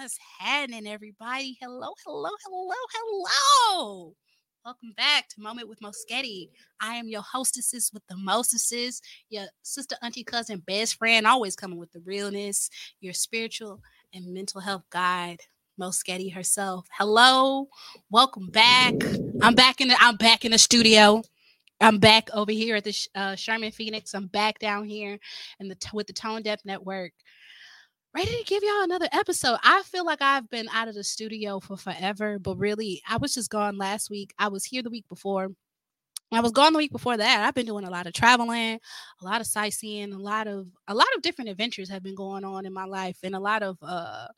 What's happening, everybody? Hello, hello, hello, hello. Welcome back to Moment with Moschetti. I am your hostesses with the mostesses, your sister, auntie, cousin, best friend, always coming with the realness, your spiritual and mental health guide, Moschetti herself. Hello, welcome back. I'm back in the I'm back in the studio. I'm back over here at the uh, Sherman Phoenix. I'm back down here in the with the Tone Deaf Network, ready to give y'all another episode. I feel like I've been out of the studio for forever, but really, I was just gone last week. I was here the week before. I was gone the week before that. I've been doing a lot of traveling, a lot of sightseeing, a lot of a lot of different adventures have been going on in my life, and a lot of uh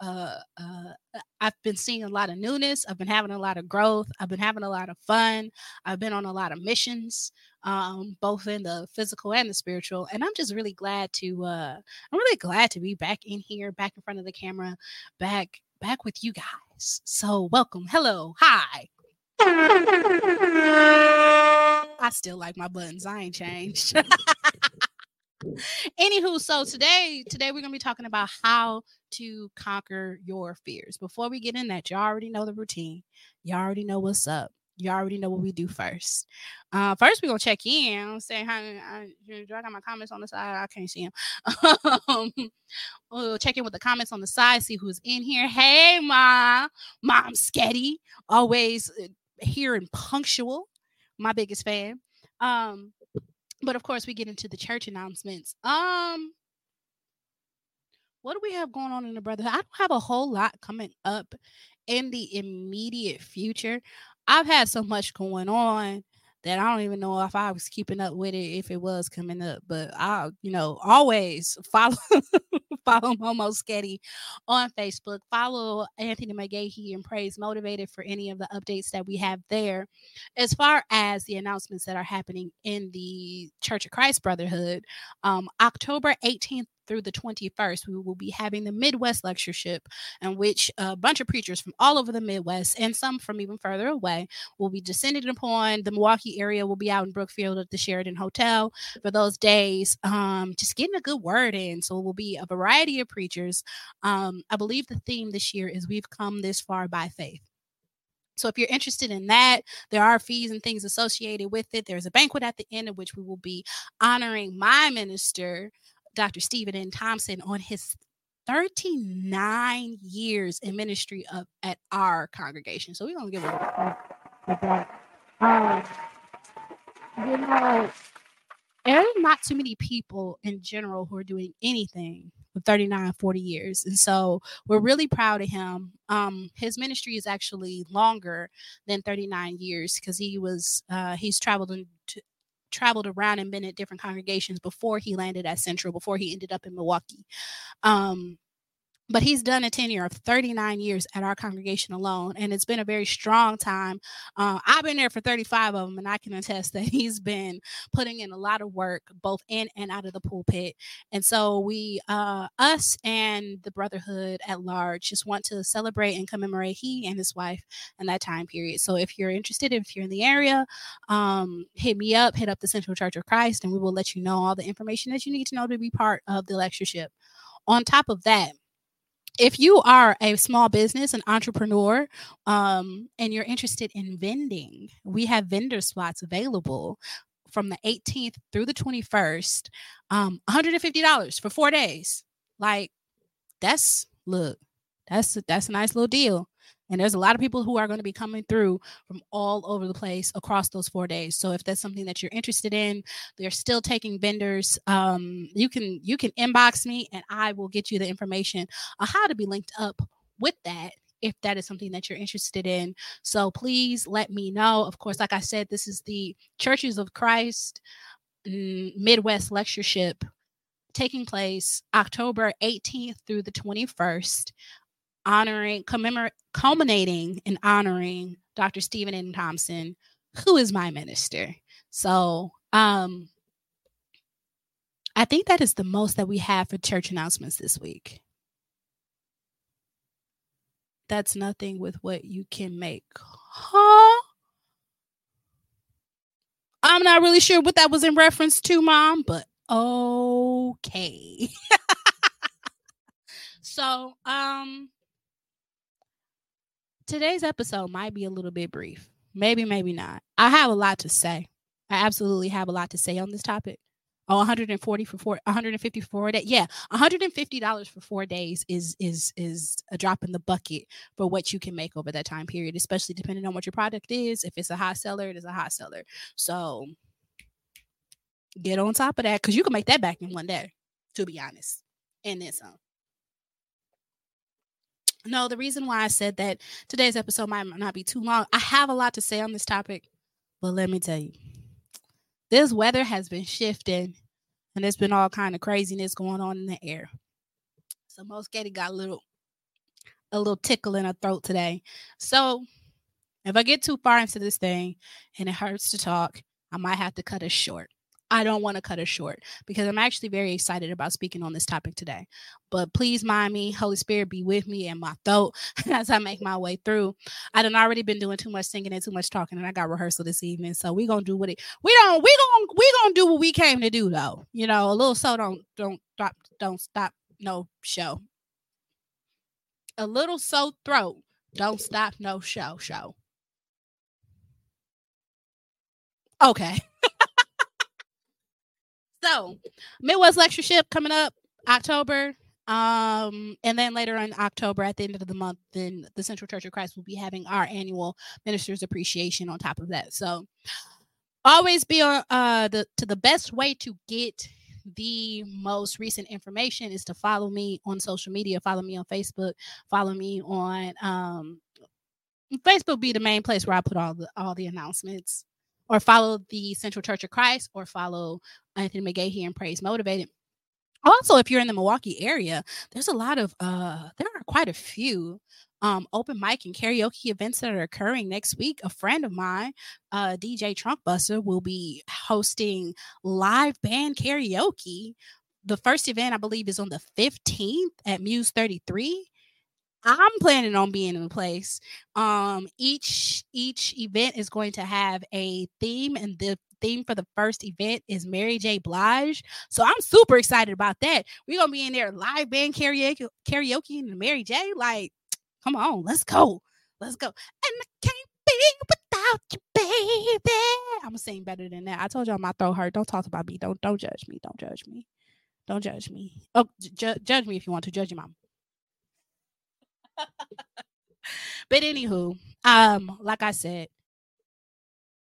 uh, uh, I've been seeing a lot of newness. I've been having a lot of growth. I've been having a lot of fun. I've been on a lot of missions, um, both in the physical and the spiritual. And I'm just really glad to. Uh, I'm really glad to be back in here, back in front of the camera, back back with you guys. So welcome, hello, hi. I still like my buttons. I ain't changed. Anywho, so today, today we're gonna be talking about how to conquer your fears. Before we get in that, you already know the routine. Y'all already know what's up. Y'all already know what we do first. Uh, first, we're gonna check in. Say hi. I, I got my comments on the side. I can't see them. um, we'll check in with the comments on the side. See who's in here. Hey, mom, mom, Sketty, always uh, here and punctual. My biggest fan. Um, but of course, we get into the church announcements. Um, what do we have going on in the brotherhood? I don't have a whole lot coming up in the immediate future. I've had so much going on that I don't even know if I was keeping up with it if it was coming up. But I, you know, always follow follow Momo Sketty on Facebook. Follow Anthony McGahee and Praise Motivated for any of the updates that we have there. As far as the announcements that are happening in the Church of Christ Brotherhood, um, October 18th through the 21st, we will be having the Midwest Lectureship, in which a bunch of preachers from all over the Midwest and some from even further away will be descended upon the Milwaukee area. Will be out in Brookfield at the Sheraton Hotel for those days, um, just getting a good word in. So it will be a variety of preachers. Um, I believe the theme this year is We've Come This Far by Faith. So if you're interested in that, there are fees and things associated with it. There's a banquet at the end of which we will be honoring my minister, Dr. Stephen N. Thompson on his 39 years in ministry of at our congregation. So we're gonna give a um, you know, there's not too many people in general who are doing anything with 39 40 years and so we're really proud of him um his ministry is actually longer than 39 years because he was uh he's traveled into traveled around and been at different congregations before he landed at Central, before he ended up in Milwaukee. Um, but he's done a tenure of 39 years at our congregation alone and it's been a very strong time. Uh, i've been there for 35 of them and i can attest that he's been putting in a lot of work both in and out of the pulpit. And so we uh, us and the brotherhood at large just want to celebrate and commemorate he and his wife in that time period. So if you're interested if you're in the area um, hit me up hit up the central church of christ and we will let you know all the information that you need to know to be part of the lectureship. On top of that if you are a small business, an entrepreneur, um, and you're interested in vending, we have vendor spots available from the 18th through the 21st, um, $150 for four days. Like, that's look, that's that's a nice little deal. And there's a lot of people who are going to be coming through from all over the place across those four days. So if that's something that you're interested in, they're still taking vendors. Um, you can you can inbox me and I will get you the information on how to be linked up with that if that is something that you're interested in. So please let me know. Of course, like I said, this is the Churches of Christ mm, Midwest Lectureship taking place October 18th through the 21st honoring, commemorate, culminating in honoring Dr. Stephen N. Thompson, who is my minister. So, um, I think that is the most that we have for church announcements this week. That's nothing with what you can make. Huh? I'm not really sure what that was in reference to, mom, but okay. so, um, today's episode might be a little bit brief. Maybe, maybe not. I have a lot to say. I absolutely have a lot to say on this topic. Oh, 140 for four, 150 for four days. Yeah, 150 dollars for four days is is is a drop in the bucket for what you can make over that time period, especially depending on what your product is. If it's a hot seller, it is a hot seller. So get on top of that because you can make that back in one day. To be honest, and then some. No, the reason why I said that today's episode might not be too long, I have a lot to say on this topic, but let me tell you, this weather has been shifting and there's been all kind of craziness going on in the air. So Moschetti got a little a little tickle in her throat today. So if I get too far into this thing and it hurts to talk, I might have to cut it short. I don't want to cut it short because I'm actually very excited about speaking on this topic today. But please mind me, Holy Spirit be with me and my throat as I make my way through. I done already been doing too much singing and too much talking, and I got rehearsal this evening. So we gonna do what it we don't we gonna we gonna do what we came to do though. You know, a little so don't don't stop don't stop no show. A little so throat don't stop no show show. Okay. So, Midwest Lectureship coming up October. Um, and then later in October, at the end of the month, then the Central Church of Christ will be having our annual Ministers Appreciation on top of that. So, always be on uh the to the best way to get the most recent information is to follow me on social media. Follow me on Facebook. Follow me on um Facebook. Be the main place where I put all the all the announcements or follow the Central Church of Christ or follow Anthony McGahee in Praise Motivated. Also, if you're in the Milwaukee area, there's a lot of uh there are quite a few um open mic and karaoke events that are occurring next week. A friend of mine, uh DJ Trunkbuster, will be hosting live band karaoke. The first event I believe is on the 15th at Muse 33 I'm planning on being in the place. Um, each each event is going to have a theme, and the theme for the first event is Mary J. Blige. So I'm super excited about that. We're gonna be in there live band karaoke, karaoke and Mary J. Like, come on, let's go, let's go. And I can't be without you, baby. I'm sing better than that. I told y'all my throat hurt. Don't talk about me. Don't don't judge me. Don't judge me. Don't judge me. Oh, ju- judge me if you want to. Judge your mom. But anywho, um, like I said,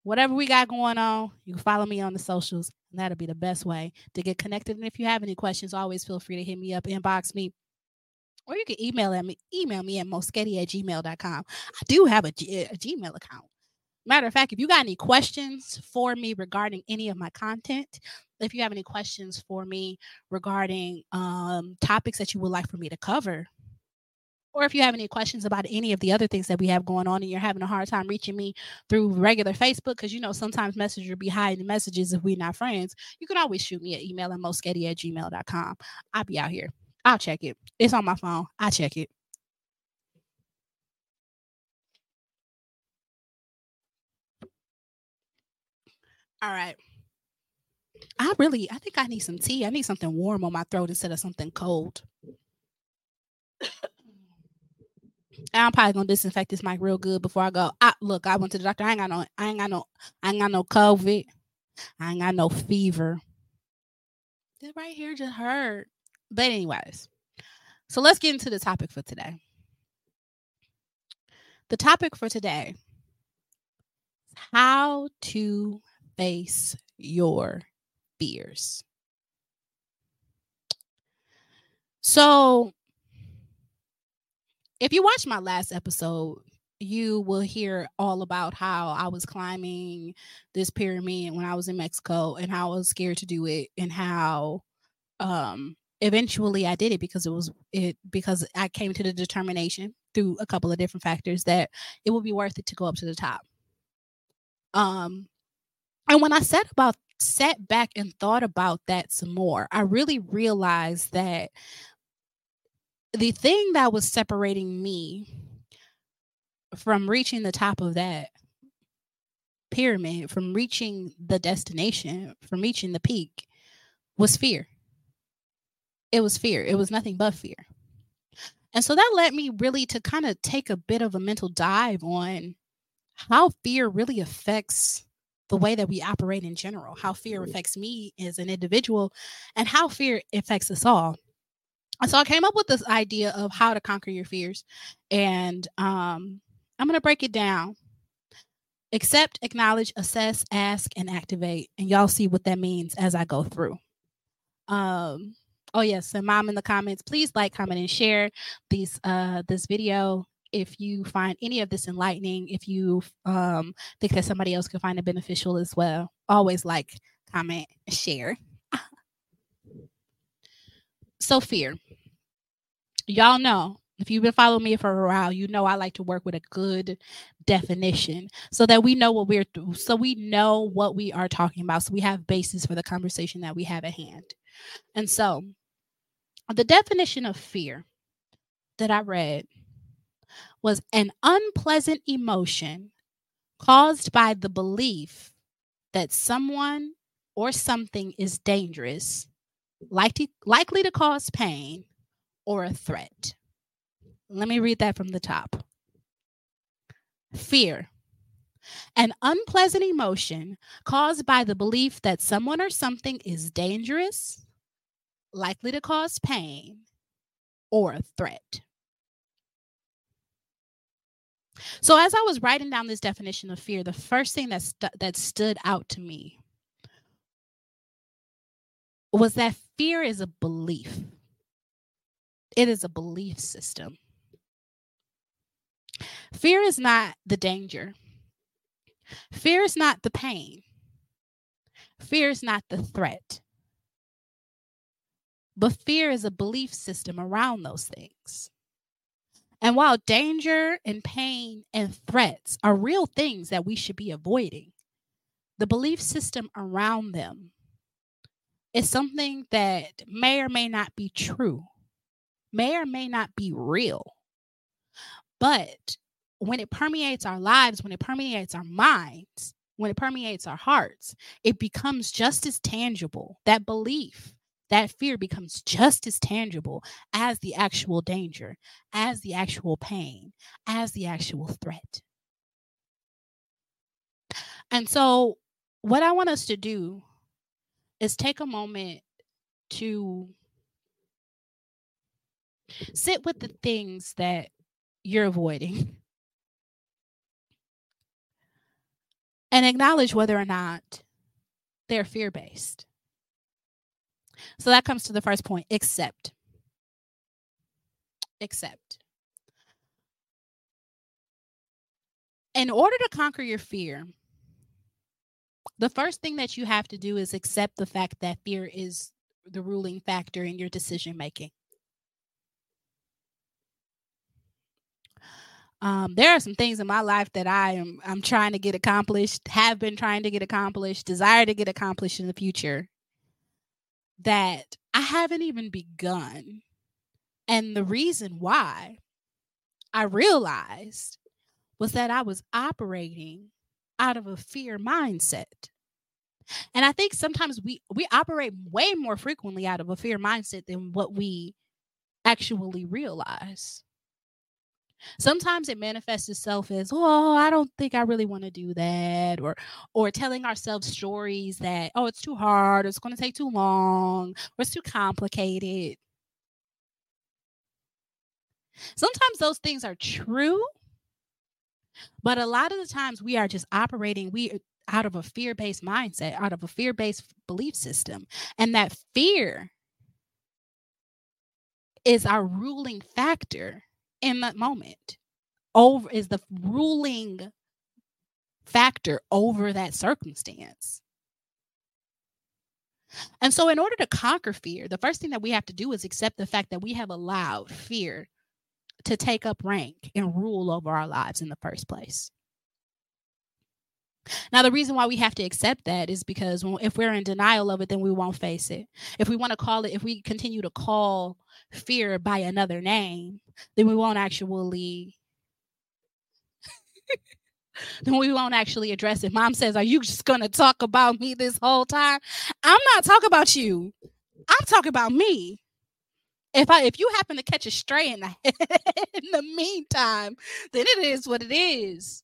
whatever we got going on, you can follow me on the socials, and that'll be the best way to get connected. And if you have any questions, always feel free to hit me up, inbox me, or you can email at me, email me at moschetti at gmail.com. I do have a, G, a Gmail account. Matter of fact, if you got any questions for me regarding any of my content, if you have any questions for me regarding um, topics that you would like for me to cover, or if you have any questions about any of the other things that we have going on and you're having a hard time reaching me through regular Facebook, because you know sometimes Messenger be hiding messages if we're not friends, you can always shoot me an email at mosketty at gmail.com. I'll be out here. I'll check it. It's on my phone. I check it. All right. I really, I think I need some tea. I need something warm on my throat instead of something cold. I'm probably gonna disinfect this mic real good before I go. I, look, I went to the doctor. I ain't got no, I ain't got no, I ain't got no COVID. I ain't got no fever. This right here just hurt. But anyways, so let's get into the topic for today. The topic for today: is how to face your fears. So if you watch my last episode, you will hear all about how I was climbing this pyramid when I was in Mexico and how I was scared to do it and how um eventually I did it because it was it because I came to the determination through a couple of different factors that it would be worth it to go up to the top. Um and when I said about sat back and thought about that some more, I really realized that the thing that was separating me from reaching the top of that pyramid, from reaching the destination, from reaching the peak, was fear. It was fear. It was nothing but fear. And so that led me really to kind of take a bit of a mental dive on how fear really affects the way that we operate in general, how fear affects me as an individual, and how fear affects us all so I came up with this idea of how to conquer your fears. And um, I'm going to break it down. Accept, acknowledge, assess, ask, and activate. And y'all see what that means as I go through. Um, oh yes, and mom in the comments, please like, comment, and share these uh this video if you find any of this enlightening, if you um think that somebody else could find it beneficial as well. Always like, comment, share. so fear y'all know if you've been following me for a while, you know I like to work with a good definition so that we know what we're so we know what we are talking about. So we have basis for the conversation that we have at hand. And so the definition of fear that I read was an unpleasant emotion caused by the belief that someone or something is dangerous, likely, likely to cause pain, or a threat. Let me read that from the top. Fear. An unpleasant emotion caused by the belief that someone or something is dangerous, likely to cause pain, or a threat. So, as I was writing down this definition of fear, the first thing that, that stood out to me was that fear is a belief. It is a belief system. Fear is not the danger. Fear is not the pain. Fear is not the threat. But fear is a belief system around those things. And while danger and pain and threats are real things that we should be avoiding, the belief system around them is something that may or may not be true may or may not be real. But when it permeates our lives, when it permeates our minds, when it permeates our hearts, it becomes just as tangible. That belief, that fear becomes just as tangible as the actual danger, as the actual pain, as the actual threat. And so, what I want us to do is take a moment to Sit with the things that you're avoiding and acknowledge whether or not they're fear based. So that comes to the first point accept. Accept. In order to conquer your fear, the first thing that you have to do is accept the fact that fear is the ruling factor in your decision making. Um, there are some things in my life that I am I'm trying to get accomplished, have been trying to get accomplished, desire to get accomplished in the future that I haven't even begun. And the reason why I realized was that I was operating out of a fear mindset. And I think sometimes we we operate way more frequently out of a fear mindset than what we actually realize. Sometimes it manifests itself as, "Oh, I don't think I really want to do that," or or telling ourselves stories that, "Oh, it's too hard, it's going to take too long, or it's too complicated." Sometimes those things are true, but a lot of the times we are just operating we out of a fear-based mindset, out of a fear-based belief system, and that fear is our ruling factor in that moment. Over is the ruling factor over that circumstance. And so, in order to conquer fear, the first thing that we have to do is accept the fact that we have allowed fear to take up rank and rule over our lives in the first place. Now, the reason why we have to accept that is because if we're in denial of it, then we won't face it. If we want to call it, if we continue to call fear by another name, then we won't actually. then we won't actually address it. Mom says, Are you just going to talk about me this whole time? I'm not talking about you. I'm talking about me if I if you happen to catch a stray in the in the meantime, then it is what it is.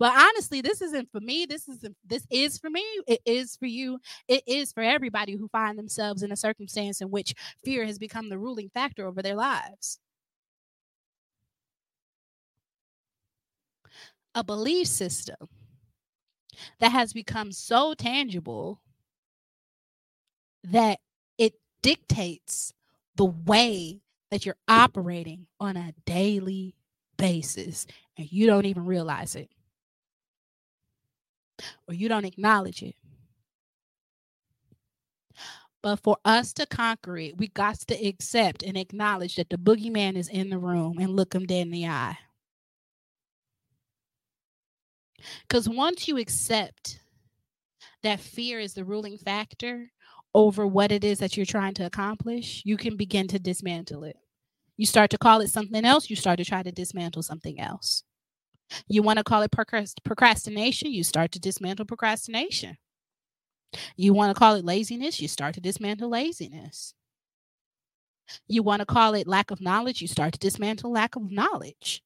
But honestly, this isn't for me. This is this is for me. It is for you. It is for everybody who find themselves in a circumstance in which fear has become the ruling factor over their lives. A belief system that has become so tangible that it dictates the way that you're operating on a daily basis and you don't even realize it or you don't acknowledge it. But for us to conquer it, we got to accept and acknowledge that the boogeyman is in the room and look him dead in the eye. Because once you accept that fear is the ruling factor over what it is that you're trying to accomplish, you can begin to dismantle it. You start to call it something else, you start to try to dismantle something else. You want to call it procrastination, you start to dismantle procrastination. You want to call it laziness, you start to dismantle laziness. You want to call it lack of knowledge, you start to dismantle lack of knowledge.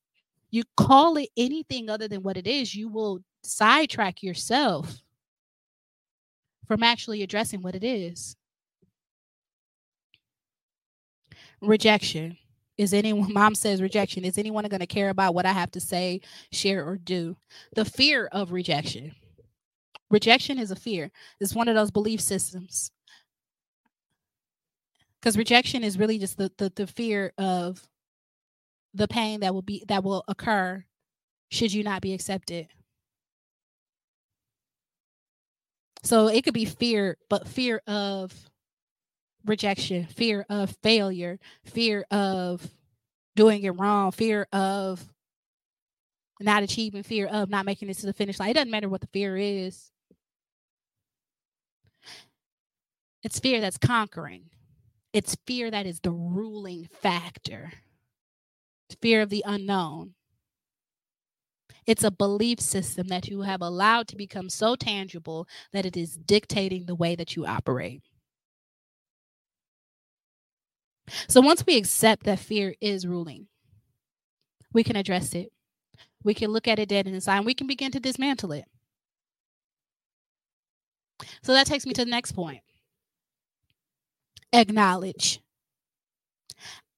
You call it anything other than what it is, you will sidetrack yourself from actually addressing what it is. Rejection. Is anyone, mom says rejection. Is anyone going to care about what I have to say, share, or do? The fear of rejection. Rejection is a fear, it's one of those belief systems. Because rejection is really just the, the, the fear of the pain that will be that will occur should you not be accepted. So it could be fear, but fear of rejection, fear of failure, fear of doing it wrong, fear of not achieving, fear of not making it to the finish line. It doesn't matter what the fear is. It's fear that's conquering. It's fear that is the ruling factor. It's fear of the unknown. It's a belief system that you have allowed to become so tangible that it is dictating the way that you operate. So once we accept that fear is ruling, we can address it. We can look at it dead in the eye and we can begin to dismantle it. So that takes me to the next point. Acknowledge.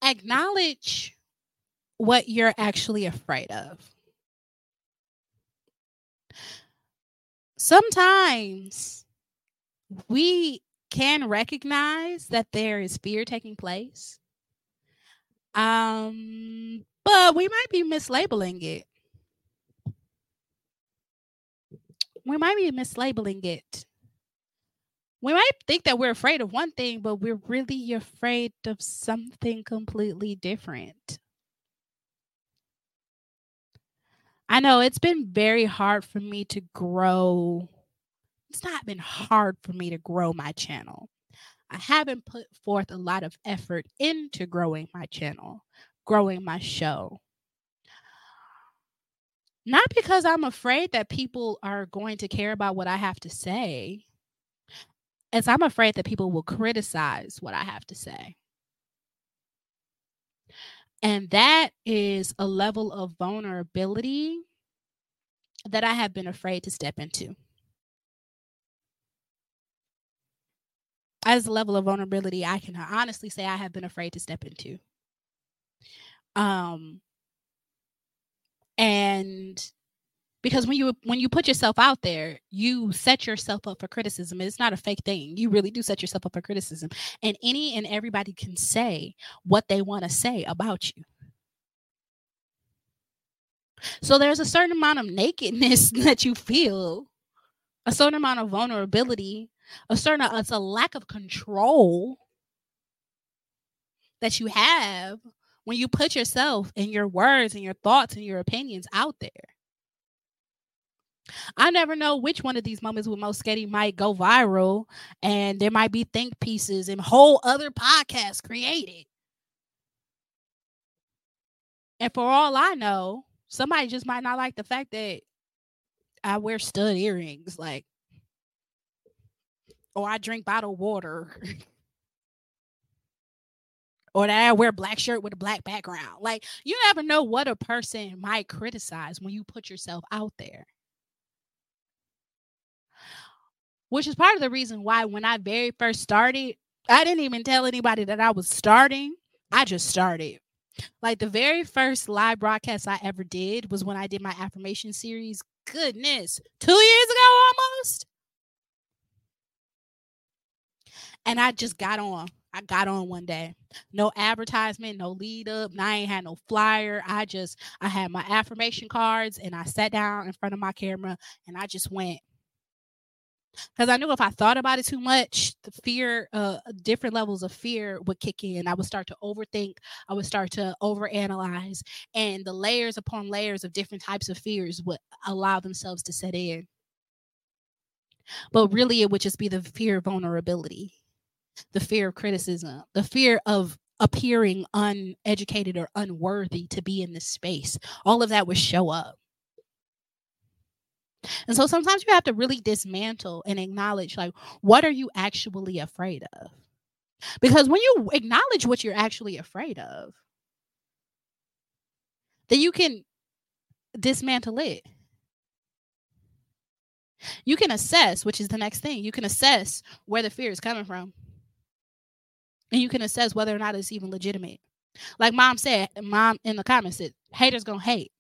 Acknowledge what you're actually afraid of. sometimes we can recognize that there is fear taking place. Um, but we might be mislabeling it. We might be mislabeling it. We might think that we're afraid of one thing, but we're really afraid of something completely different. I know it's been very hard for me to grow. It's not been hard for me to grow my channel. I haven't put forth a lot of effort into growing my channel, growing my show. Not because I'm afraid that people are going to care about what I have to say, as I'm afraid that people will criticize what I have to say. And that is a level of vulnerability that I have been afraid to step into. As a level of vulnerability, I can honestly say I have been afraid to step into. Um, and because when you when you put yourself out there you set yourself up for criticism it's not a fake thing you really do set yourself up for criticism and any and everybody can say what they want to say about you so there's a certain amount of nakedness that you feel a certain amount of vulnerability a certain it's a lack of control that you have when you put yourself and your words and your thoughts and your opinions out there I never know which one of these moments with Moschetti might go viral, and there might be think pieces and whole other podcasts created. And for all I know, somebody just might not like the fact that I wear stud earrings, like, or I drink bottled water, or that I wear a black shirt with a black background. Like, you never know what a person might criticize when you put yourself out there. which is part of the reason why when I very first started, I didn't even tell anybody that I was starting. I just started. Like the very first live broadcast I ever did was when I did my affirmation series. Goodness, two years ago almost. And I just got on. I got on one day. No advertisement, no lead up. I ain't had no flyer. I just I had my affirmation cards and I sat down in front of my camera and I just went because I knew if I thought about it too much, the fear, uh, different levels of fear would kick in. I would start to overthink. I would start to overanalyze, and the layers upon layers of different types of fears would allow themselves to set in. But really, it would just be the fear of vulnerability, the fear of criticism, the fear of appearing uneducated or unworthy to be in this space. All of that would show up. And so sometimes you have to really dismantle and acknowledge like what are you actually afraid of? Because when you acknowledge what you're actually afraid of, then you can dismantle it. You can assess, which is the next thing. You can assess where the fear is coming from. And you can assess whether or not it's even legitimate. Like mom said, mom in the comments said, haters gonna hate.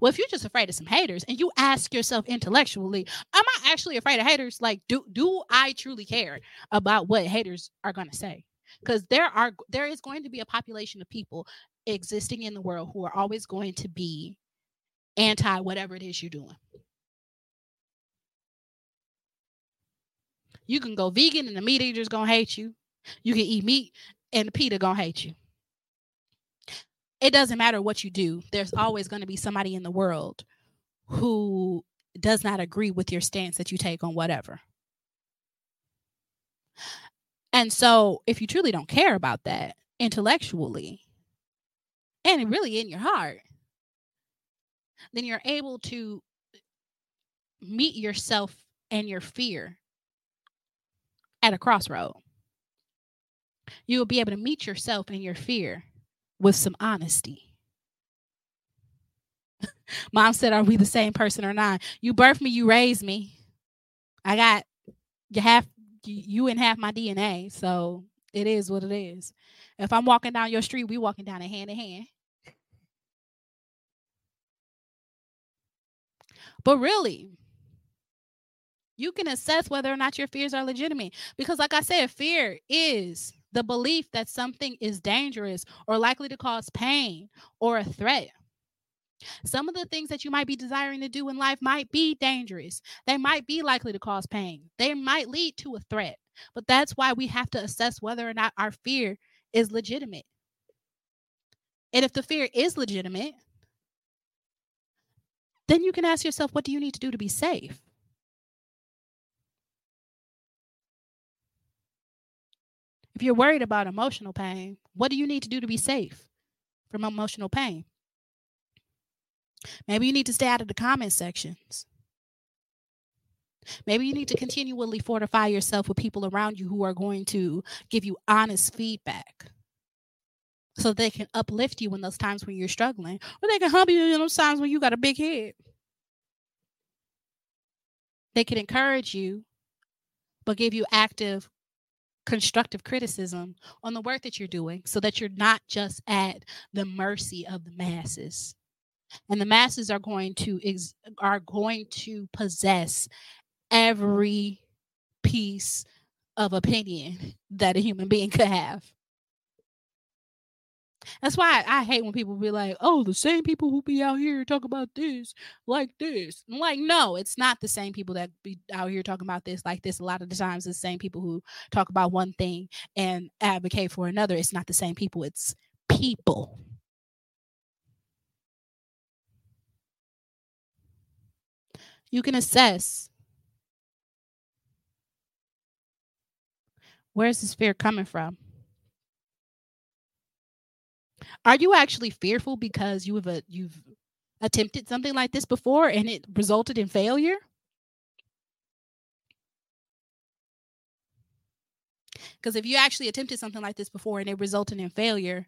Well, if you're just afraid of some haters and you ask yourself intellectually, am I actually afraid of haters? Like, do do I truly care about what haters are to say? Because there are there is going to be a population of people existing in the world who are always going to be anti whatever it is you're doing. You can go vegan and the meat eater's gonna hate you. You can eat meat and the PETA gonna hate you. It doesn't matter what you do. There's always to be somebody in the world who does not agree with your stance that you take on whatever. And so if you truly don't care about that intellectually and really in your heart then you're able to meet yourself and your fear at a crossroad you will be able to meet yourself and your fear with some honesty. Mom said, Are we the same person or not? You birthed me, you raised me. I got you half you and half my DNA. So it is what it is. If I'm walking down your street, we walking down it hand in hand. But really, you can assess whether or not your fears are legitimate. Because, like I said, fear is the belief that something is dangerous or likely to cause pain or a threat. Some of the things that you might be desiring to do in life might be dangerous. They might be likely to cause pain. They might lead to a threat. But that's why we have to assess whether or not our fear is legitimate. And if the fear is legitimate, then you can ask yourself, what do you need to do to be safe? You're worried about emotional pain, what do you need to do to be safe from emotional pain? Maybe you need to stay out of the comment sections. Maybe you need to continually fortify yourself with people around you who are going to give you honest feedback so they can uplift you in those times when you're struggling, or they can help you in those times when you got a big head. They can encourage you, but give you active, constructive criticism on the work that you're doing so that you're not just at the mercy of the masses. And the masses are going to ex- are going to possess every piece of opinion that a human being could have. That's why I, I, hate when people be like, "Oh, the same people who be out here talk about this like this." I'm like, no, it's not the same people that be out here talking about this like this. A lot of the times, it's the same people who talk about one thing and advocate for another. It's not the same people. It's people. You can assess Where's this fear coming from? Are you actually fearful because you have a you've attempted something like this before and it resulted in failure? Because if you actually attempted something like this before and it resulted in failure,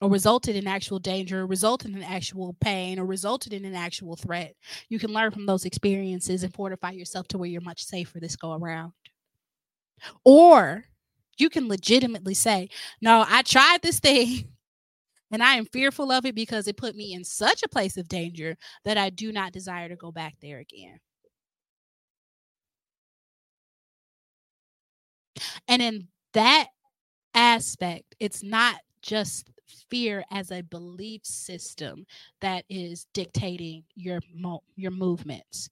or resulted in actual danger, or resulted in actual pain, or resulted in an actual threat, you can learn from those experiences and fortify yourself to where you're much safer this go around. Or you can legitimately say, No, I tried this thing and I am fearful of it because it put me in such a place of danger that I do not desire to go back there again. And in that aspect, it's not just fear as a belief system that is dictating your mo- your movements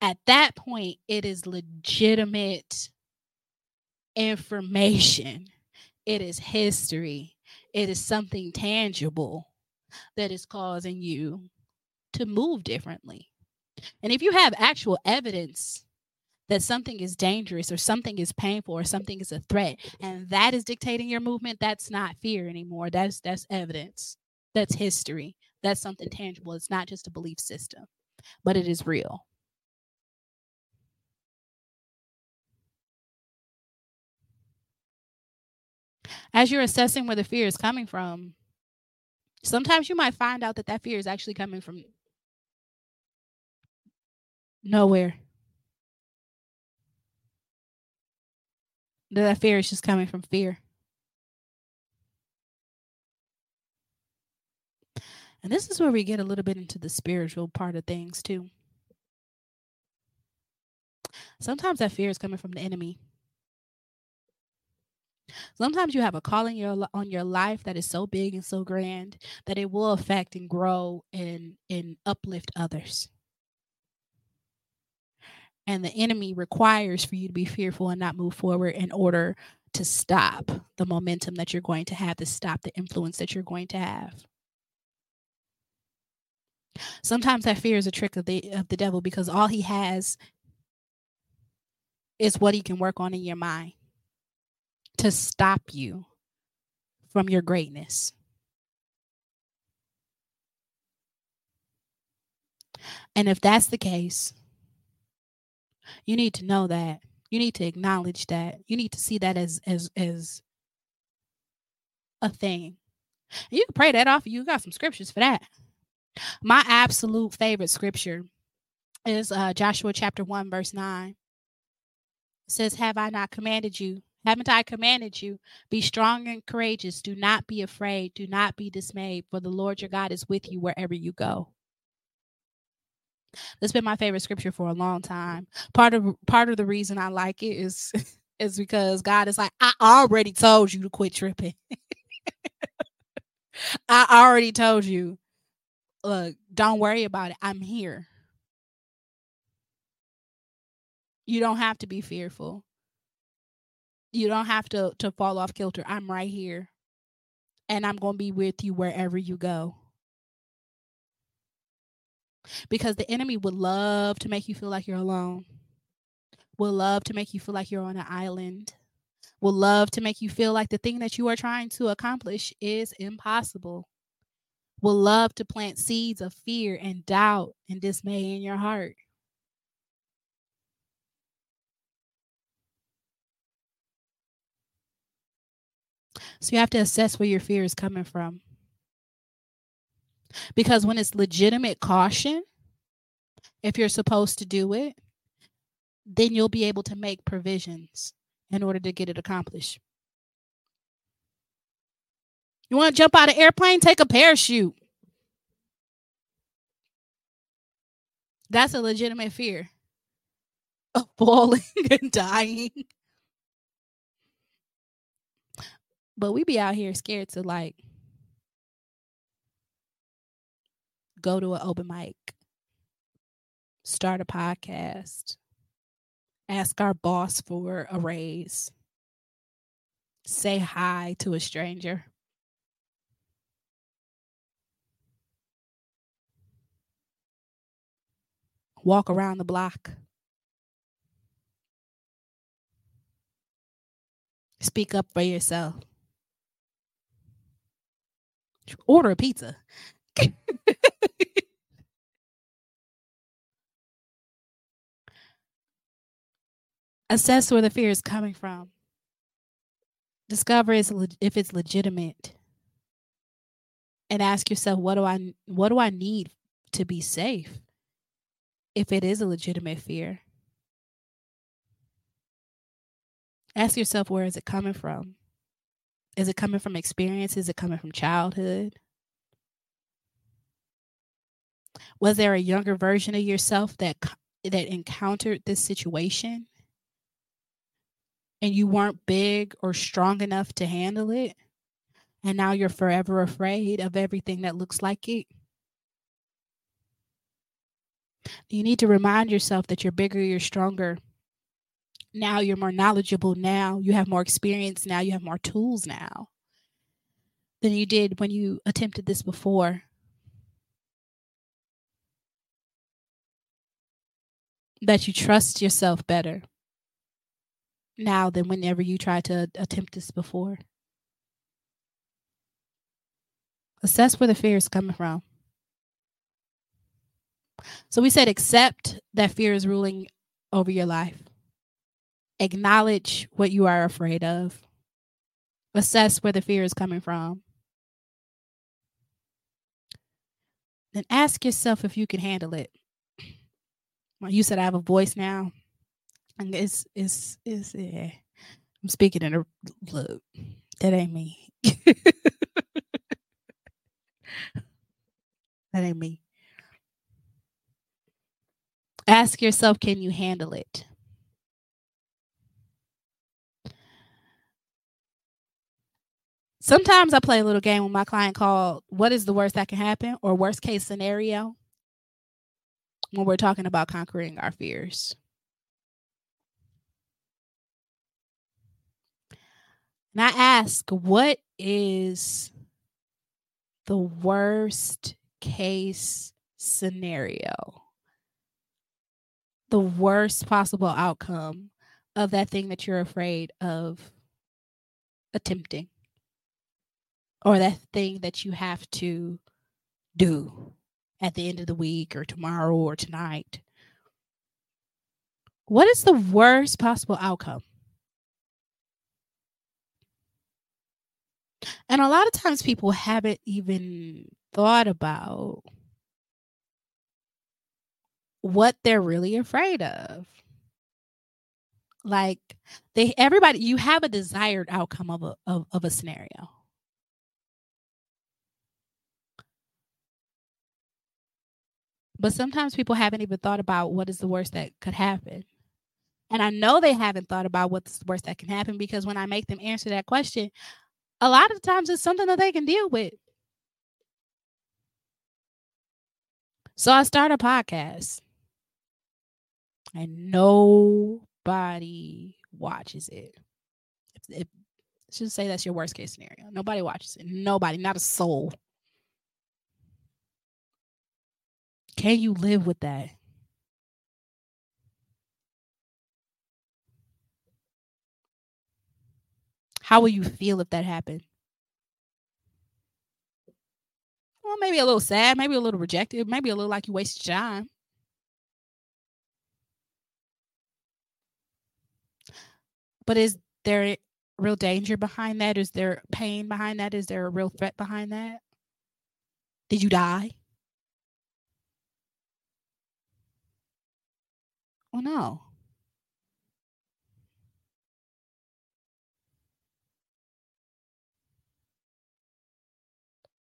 at that point, it is legitimate information. It is history. It is something tangible that is causing you to move differently. And if you have actual evidence that something is dangerous or something is painful or something is a threat and that is dictating your movement, that's not fear anymore. That's that's evidence. That's history. That's something tangible. It's not just a belief system, but it is real. As you're assessing where the fear is coming from, sometimes you might find out that that fear is actually coming from nowhere. That, fear is just coming from fear. And this is where we get a little bit into the spiritual part of things too. Sometimes that fear is coming from the enemy. Sometimes you have a calling your, on your life that is so big and so grand that it will affect and grow and, and uplift others. And the enemy requires for you to be fearful and not move forward in order to stop the momentum that you're going to have, to stop the influence that you're going to have. Sometimes that fear is a trick of the of the devil because all he has is what he can work on in your mind to stop you from your greatness. And if that's the case, you need to know that. You need to acknowledge that. You need to see that as as as a thing. You can pray that off. You got some scriptures for that. My absolute favorite scripture is uh, Joshua chapter 1, verse 9. It says, Have I not commanded you? Haven't I commanded you? Be strong and courageous. Do not be afraid. Do not be dismayed, for the Lord your God is with you wherever you go. That's been my favorite scripture for a long time. Part of part of the reason I like it is is because God is like, I already told you to quit tripping. I already told you. Look, don't worry about it. I'm here. You don't have to be fearful you don't have to to fall off kilter. I'm right here. And I'm going to be with you wherever you go. because the enemy would love to make you feel like you're alone, would love to make you feel like you're on an island, would love to make you feel like the thing that you are trying to accomplish is impossible, will love to plant seeds of fear and doubt and dismay in your heart. So you have to assess where your fear is coming from. Because when it's legitimate caution, if you're supposed to do it, then you'll be able to make provisions in order to get it accomplished. You want to jump out of airplane? Take a parachute. That's a legitimate fear of falling and dying. But we be out here scared to like go to an open mic, start a podcast, ask our boss for a raise, say hi to a stranger. Walk around the block. Speak up for yourself. Order a pizza. Assess where the fear is coming from. Discover if it's legitimate. And ask yourself, what do I what do I need to be safe? If it is a legitimate fear. Ask yourself where is it coming from? Is it coming from experience? Is it coming from childhood? Was there a younger version of yourself that that encountered this situation and you weren't big or strong enough to handle it? And now you're forever afraid of everything that looks like it? You need to remind yourself that you're bigger, you're stronger. Now you're more knowledgeable. Now you have more experience. Now you have more tools now than you did when you attempted this before. that you trust yourself better now than whenever you tried to attempt this before. Assess where the fear is coming from. So we said accept that fear is ruling over your life. Acknowledge what you are afraid of. Assess where the fear is coming from. Then ask yourself if you can handle it you said I have a voice now, and it's it's it's yeah. I'm speaking in a look. That ain't me. that ain't me. Ask yourself, can you handle it? Sometimes I play a little game with my client called What is the worst that can happen or worst case scenario when we're talking about conquering our fears. And I ask, what is the worst case scenario? The worst possible outcome of that thing that you're afraid of attempting, or that thing that you have to do at the end of the week or tomorrow or tonight. What is the worst possible outcome? And a lot of times people haven't even thought about what they're really afraid of. Like they everybody you have a desired outcome of a of, of a scenario. But sometimes people haven't even thought about what is the worst that could happen. And I know they haven't thought about what's the worst that can happen because when I make them answer that question, a lot of times it's something that they can deal with. So I start a podcast and nobody watches it. If, if, should say that's your worst case scenario. Nobody watches it. Nobody, not a soul. Can you live with that? How will you feel if that happened? Well, maybe a little sad, maybe a little rejected, maybe a little like you wasted time. But is there real danger behind that? Is there pain behind that? Is there a real threat behind that? Did you die? Oh no.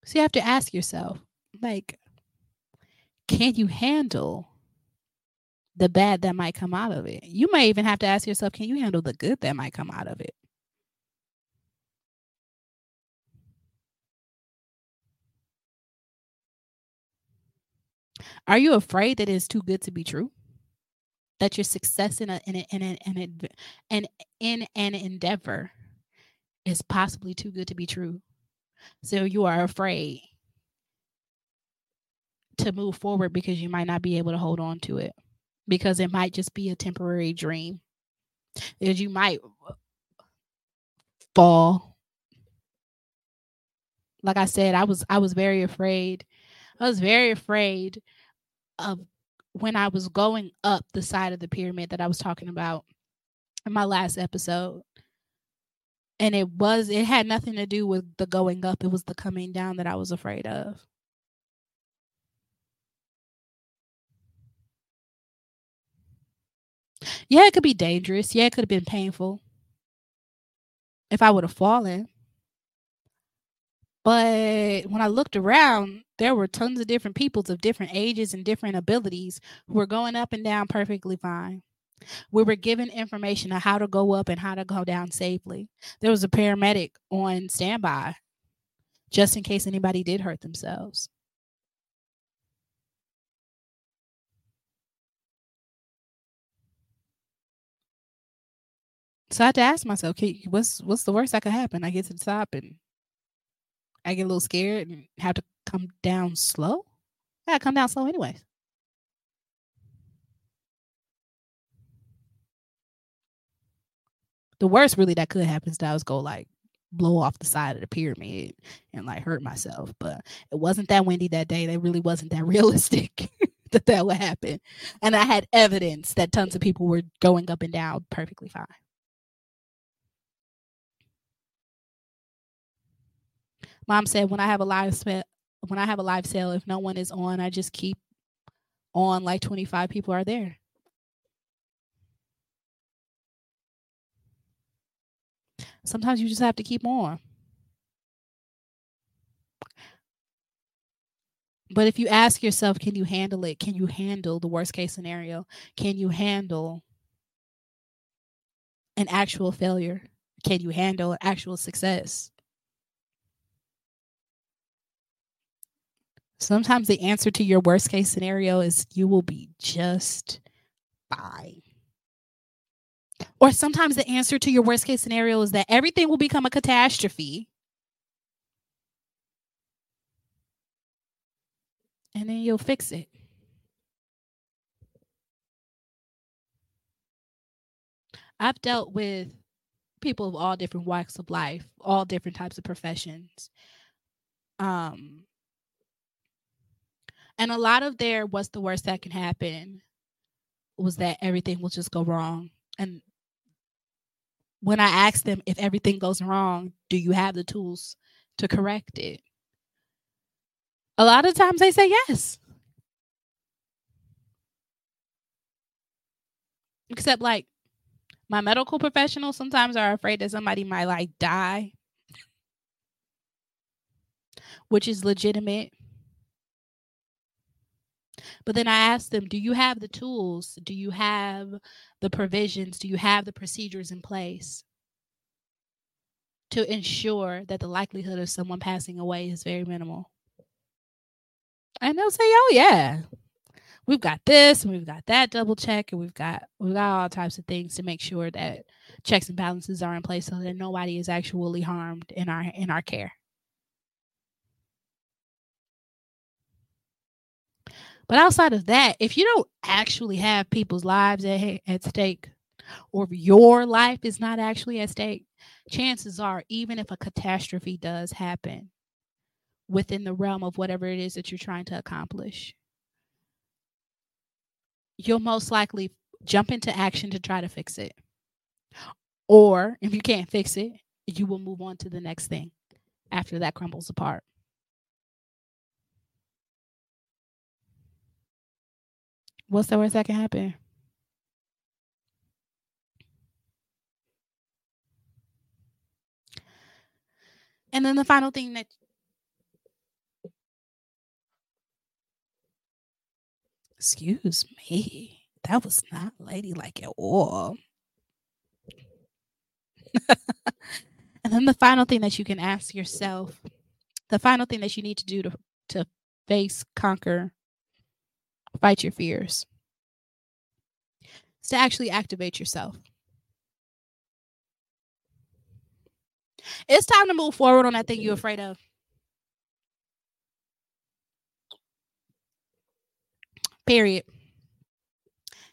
So you have to ask yourself, like, can you handle the bad that might come out of it? You may even have to ask yourself, can you handle the good that might come out of it? Are you afraid that it's too good to be true? That your success in a in a, in a, in, a, in, in an endeavor is possibly too good to be true? So you are afraid to move forward because you might not be able to hold on to it because it might just be a temporary dream. Because you might fall. Like I said, I was I was very afraid. I was very afraid of when I was going up the side of the pyramid that I was talking about in my last episode and it was it had nothing to do with the going up it was the coming down that i was afraid of. Yeah it could be dangerous. Yeah it could have been painful. If i would have fallen but when i looked around there were tons of different peoples of different ages and different abilities who were going up and down perfectly fine we were given information on how to go up and how to go down safely. There was a paramedic on standby just in case anybody did hurt themselves. So I had to ask myself, okay, what's what's the worst that could happen? I get to the top and I get a little scared and have to come down slow. I come down slow anyways. the worst really that could happen is that I was go like blow off the side of the pyramid and like hurt myself. But it wasn't that windy that day. That really wasn't that realistic that that would happen. And I had evidence that tons of people were going up and down perfectly fine. Mom said when I have a live sale, when I have a live sale, if no one is on, I just keep on like 25 people are there. Sometimes you just have to keep on. But if you ask yourself, can you handle it? Can you handle the worst case scenario? Can you handle an actual failure? Can you handle an actual success? Sometimes the answer to your worst case scenario is you will be just fine. Or sometimes the answer to your worst case scenario is that everything will become a catastrophe. And then you'll fix it. I've dealt with people of all different walks of life, all different types of professions. Um, and a lot of their what's the worst that can happen was that everything will just go wrong. And when I ask them if everything goes wrong, do you have the tools to correct it? A lot of times they say yes. Except like my medical professionals sometimes are afraid that somebody might like die, which is legitimate. But then I ask them, do you have the tools? Do you have the provisions? Do you have the procedures in place to ensure that the likelihood of someone passing away is very minimal? And they'll say, oh, yeah. We've got this and we've got that double check and we've got we've got all types of things to make sure that checks and balances are in place so that nobody is actually harmed in our in our care. But outside of that, if you don't actually have people's lives at, at stake, or your life is not actually at stake, chances are, even if a catastrophe does happen within the realm of whatever it is that you're trying to accomplish, you'll most likely jump into action to try to fix it. Or if you can't fix it, you will move on to the next thing after that crumbles apart. What's the worst that can happen? And then the final thing that Excuse me. That was not ladylike at all. and then the final thing that you can ask yourself, the final thing that you need to do to, to face, conquer, fight your fears, It's to actually activate yourself. It's time to move forward on that thing you're afraid of. Period.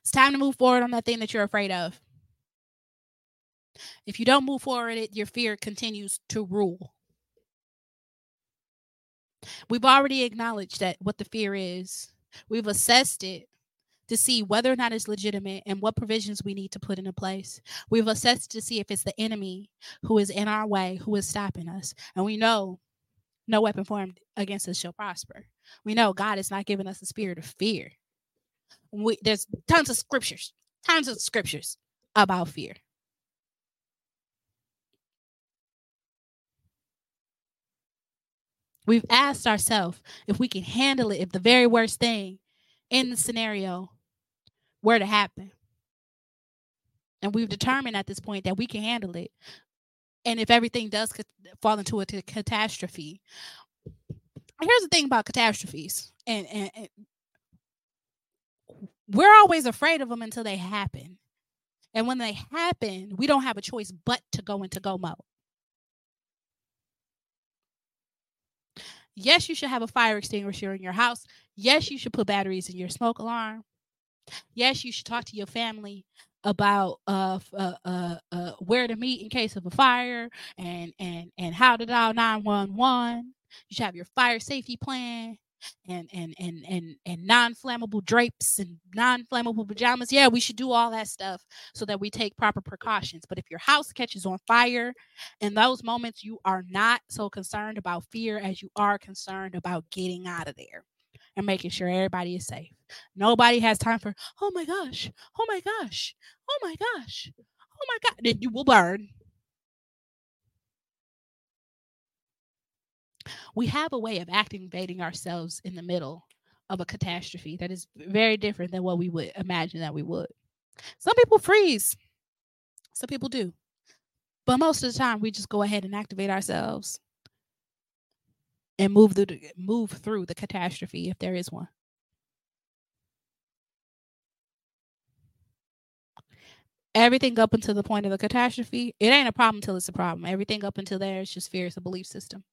It's time to move forward on that thing that you're afraid of. If you don't move forward, it, your fear continues to rule. We've already acknowledged that what the fear is. We've assessed it to see whether or not it's legitimate and what provisions we need to put into place. We've assessed to see if it's the enemy who is in our way, who is stopping us. And we know no weapon formed against us shall prosper. We know God is not giving us a spirit of fear. We, there's tons of scriptures, tons of scriptures about fear. We've asked ourselves if we can handle it, if the very worst thing in the scenario were to happen. And we've determined at this point that we can handle it. And if everything does fall into a catastrophe, here's the thing about catastrophes, and, and, and we're always afraid of them until they happen. And when they happen, we don't have a choice but to go into go mode. Yes, you should have a fire extinguisher in your house. Yes, you should put batteries in your smoke alarm. Yes, you should talk to your family about uh, uh, uh, uh, where to meet in case of a fire and and and how to dial 911. You should have your fire safety plan and and and and and non-flammable drapes and non-flammable pajamas. Yeah, we should do all that stuff so that we take proper precautions. But if your house catches on fire, in those moments you are not so concerned about fear as you are concerned about getting out of there and making sure everybody is safe. Nobody has time for, oh my gosh, oh my gosh, oh my gosh, oh my God. You will burn. We have a way of activating ourselves in the middle of a catastrophe that is very different than what we would imagine that we would. Some people freeze, some people do. But most of the time, we just go ahead and activate ourselves and move through the, move through the catastrophe if there is one. Everything up until the point of the catastrophe, it ain't a problem until it's a problem. Everything up until there is just fear. It's a belief system.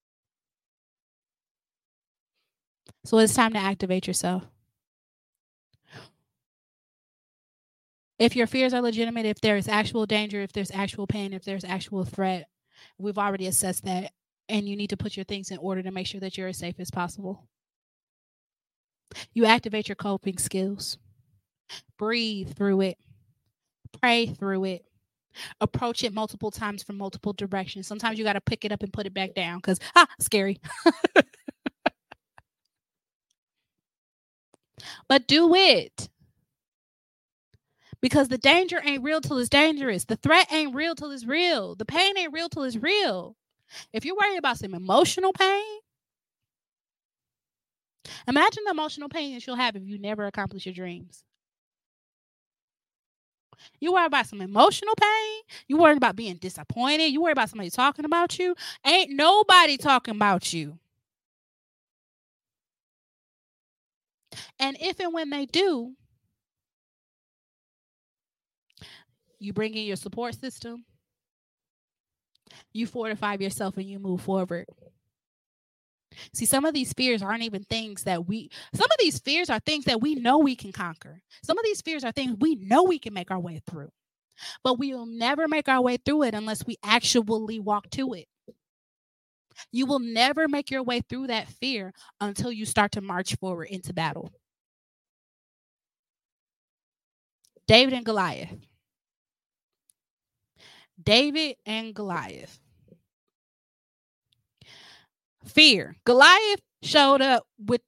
So it's time to activate yourself. If your fears are legitimate, if there is actual danger, if there's actual pain, if there's actual threat, we've already assessed that. And you need to put your things in order to make sure that you're as safe as possible. You activate your coping skills. Breathe through it. Pray through it. Approach it multiple times from multiple directions. Sometimes you got to pick it up and put it back down because, ah, scary. but do it. Because the danger ain't real till it's dangerous. The threat ain't real till it's real. The pain ain't real till it's real. If you're worried about some emotional pain, imagine the emotional pain that you'll have if you never accomplish your dreams. You worry about some emotional pain. You worry about being disappointed. You worry about somebody talking about you. Ain't nobody talking about you. And if and when they do, you bring in your support system, you fortify yourself and you move forward. See, some of these fears aren't even things that we, some of these fears are things that we know we can conquer. Some of these fears are things we know we can make our way through, but we will never make our way through it unless we actually walk to it. You will never make your way through that fear until you start to march forward into battle. David and Goliath. David and Goliath. Fear. Goliath showed up with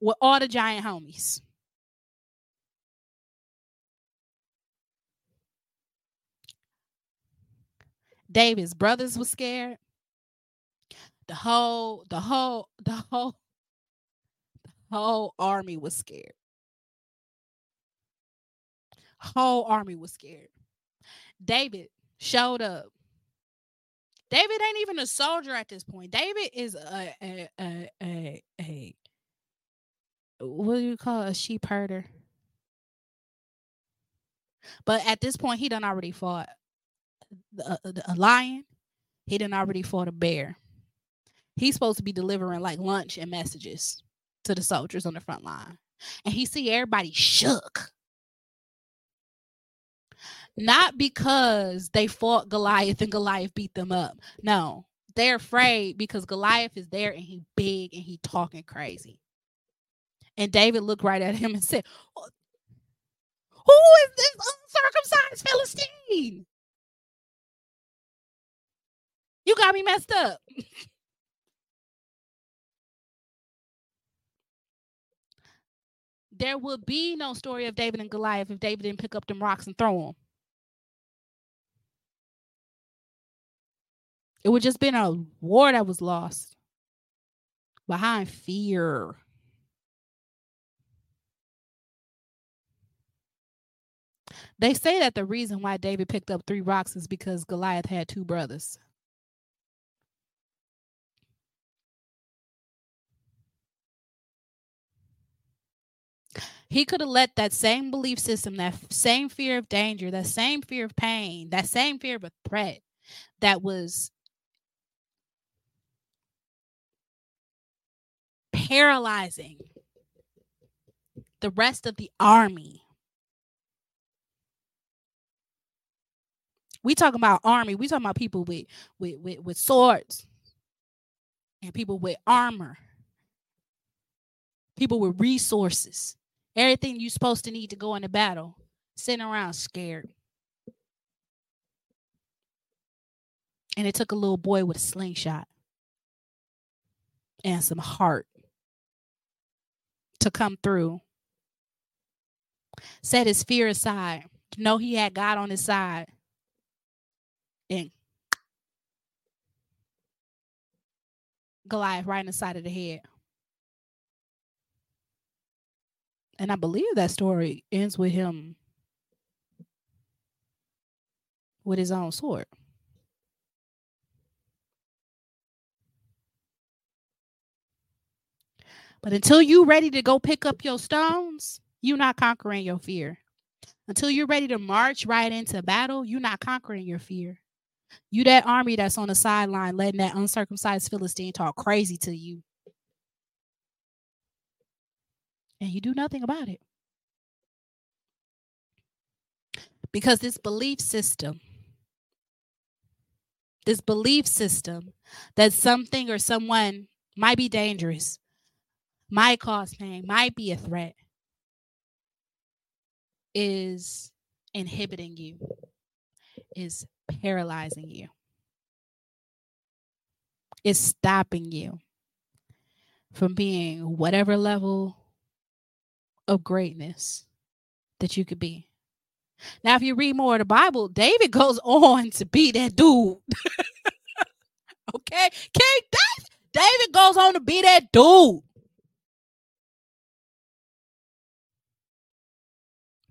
with all the giant homies. David's brothers were scared. The whole, the whole, the whole, the whole army was scared. Whole army was scared. David showed up. David ain't even a soldier at this point. David is a a a a, a what do you call a sheep herder? But at this point, he done already fought a, a, uh, a lion. He done already fought a bear. He's supposed to be delivering like lunch and messages to the soldiers on the front line, and he see everybody shook not because they fought Goliath and Goliath beat them up. No, they're afraid because Goliath is there and he big and he talking crazy. And David looked right at him and said, oh, Who is this uncircumcised Philistine? You got me messed up. there would be no story of David and Goliath if David didn't pick up them rocks and throw them. It would just been a war that was lost behind fear. They say that the reason why David picked up three rocks is because Goliath had two brothers. He could have let that same belief system, that same fear of danger, that same fear of pain, that same fear of a threat that was paralyzing the rest of the army. We talking about army. We talking about people with with with, with swords and people with armor, people with resources, everything you're supposed to need to go into battle. Sitting around scared. And it took a little boy with a slingshot and some heart to come through. Set his fear aside. To know he had God on his side. And Goliath right in the side of the head. And I believe that story ends with him with his own sword. But until you're ready to go pick up your stones, you're not conquering your fear. Until you're ready to march right into battle, you're not conquering your fear. You that army that's on the sideline letting that uncircumcised Philistine talk crazy to you. And you do nothing about it. Because this belief system, this belief system that something or someone might be dangerous, might cause pain, might be a threat, is inhibiting you, is paralyzing you, is stopping you from being whatever level of greatness that you could be. Now, if you read more of the Bible, David goes on to be that dude. okay? King David, David goes on to be that dude.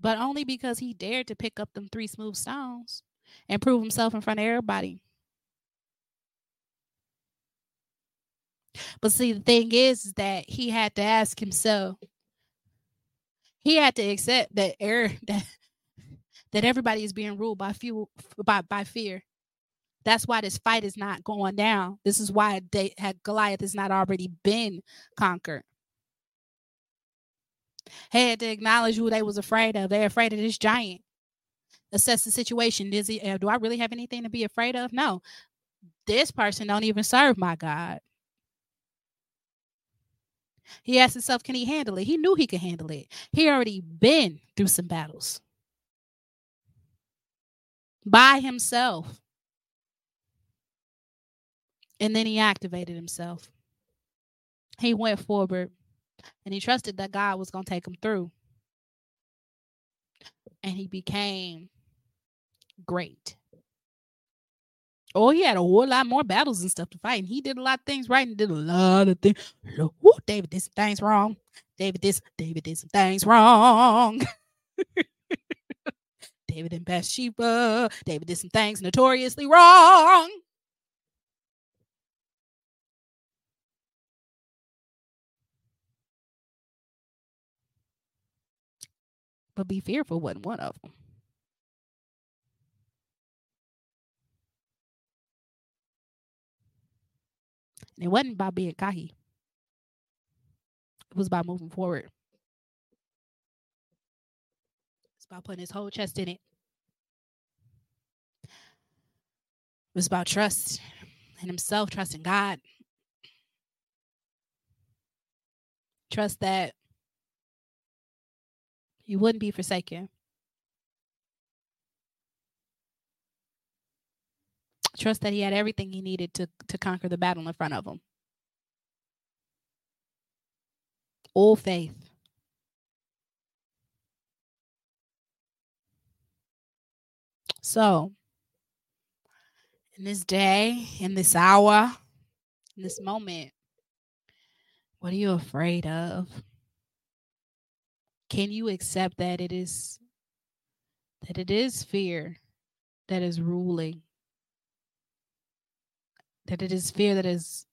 but only because he dared to pick up them three smooth stones and prove himself in front of everybody. But see, the thing is, is that he had to ask himself. He had to accept that er, that that everybody is being ruled by few by by fear. That's why this fight is not going down. This is why they had Goliath has not already been conquered. Had to acknowledge who they was afraid of. They're afraid of this giant. Assess the situation. He, uh, do I really have anything to be afraid of? No. This person don't even serve my God. He asked himself, can he handle it? He knew he could handle it. He already been through some battles by himself. And then he activated himself. He went forward and he trusted that God was going to take him through. And he became great. Oh, he had a whole lot more battles and stuff to fight. And he did a lot of things right and did a lot of things. Woo, David did some things wrong. David did, David did some things wrong. David and Bathsheba. David did some things notoriously wrong. But be fearful wasn't one of them. It wasn't about being cocky. It was about moving forward. It's about putting his whole chest in it. It was about trust in himself, trusting God. Trust that you wouldn't be forsaken. Trust that he had everything he needed to, to conquer the battle in front of him. All faith. So, in this day, in this hour, in this moment, what are you afraid of? Can you accept that it is that it is fear that is ruling? That it is fear that is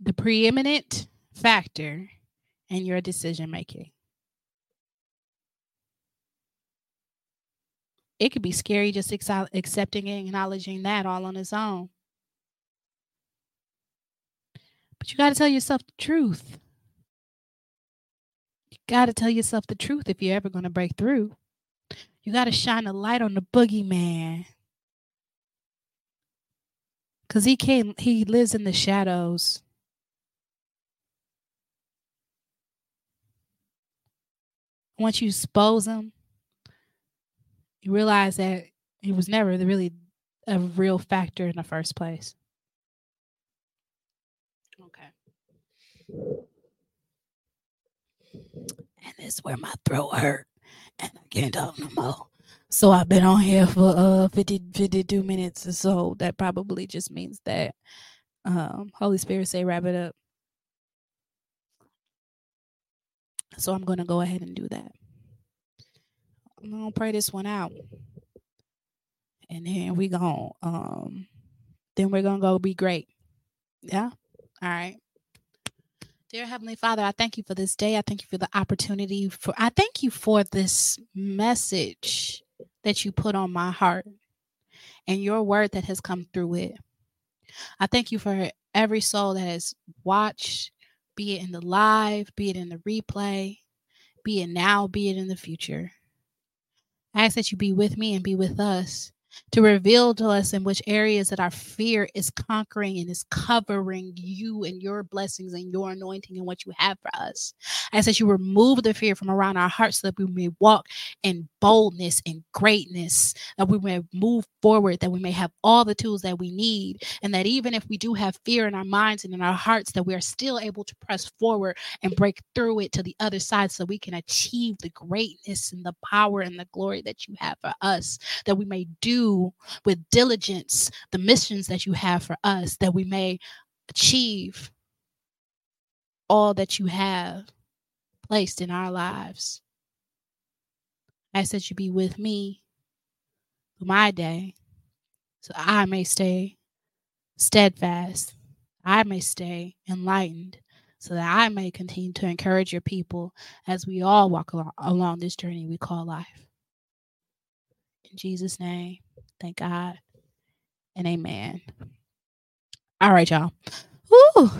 the preeminent factor in your decision making. it could be scary just accepting and acknowledging that all on its own. But you got to tell yourself the truth. You got to tell yourself the truth if you're ever going to break through. You got to shine a light on the boogeyman. Cuz he came he lives in the shadows. Once you expose him, you realize that he was never really a real factor in the first place. Okay. And it's where my throat hurt and I can't talk no more. So I've been on here for uh 50, 52 minutes or so. That probably just means that um Holy Spirit say wrap it up. So I'm gonna go ahead and do that. I'm gonna pray this one out. And then we gonna um then we're gonna go be great. Yeah? All right. Dear Heavenly Father, I thank you for this day. I thank you for the opportunity for I thank you for this message that you put on my heart and your word that has come through it. I thank you for every soul that has watched, be it in the live, be it in the replay, be it now, be it in the future. I ask that you be with me and be with us to reveal to us in which areas that our fear is conquering and is covering you and your blessings and your anointing and what you have for us. I ask that you remove the fear from around our hearts so that we may walk in boldness and greatness, that we may move forward, that we may have all the tools that we need, and that even if we do have fear in our minds and in our hearts, that we are still able to press forward and break through it to the other side so we can achieve the greatness and the power and the glory that you have for us, that we may do with diligence the missions that you have for us, that we may achieve all that you have placed in our lives. I ask that you be with me through my day so I may stay steadfast, I may stay enlightened, so that I may continue to encourage your people as we all walk along, along this journey we call life. In Jesus' name. Thank God. and amen. All right, y'all. Woo!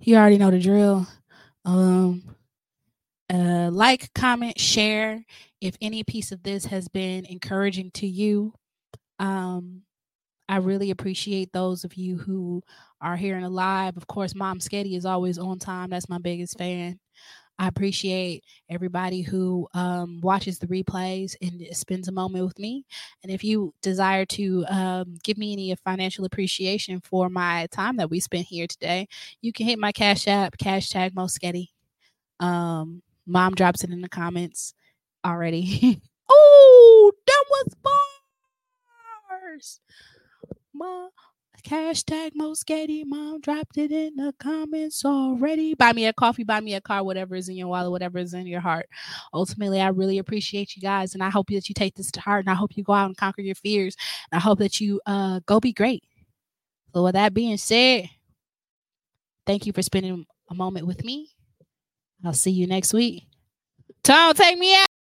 You already know the drill. Um, uh, like, comment, share if any piece of this has been encouraging to you. Um, I really appreciate those of you who are hearing live. Of course, Mom Sketty is always on time. That's my biggest fan. I appreciate everybody who um, watches the replays and spends a moment with me. And if you desire to um, give me any financial appreciation for my time that we spent here today, you can hit my Cash App, hashtag Moschetti. Um, Mom drops it in the comments already. oh, that was bars. Mom, hashtag Moschetti. Mom dropped it in the comments already. Buy me a coffee, buy me a car, whatever is in your wallet, whatever is in your heart. Ultimately, I really appreciate you guys, and I hope that you take this to heart, and I hope you go out and conquer your fears. And I hope that you uh go be great. So, with that being said, thank you for spending a moment with me. I'll see you next week. Tom, take me out.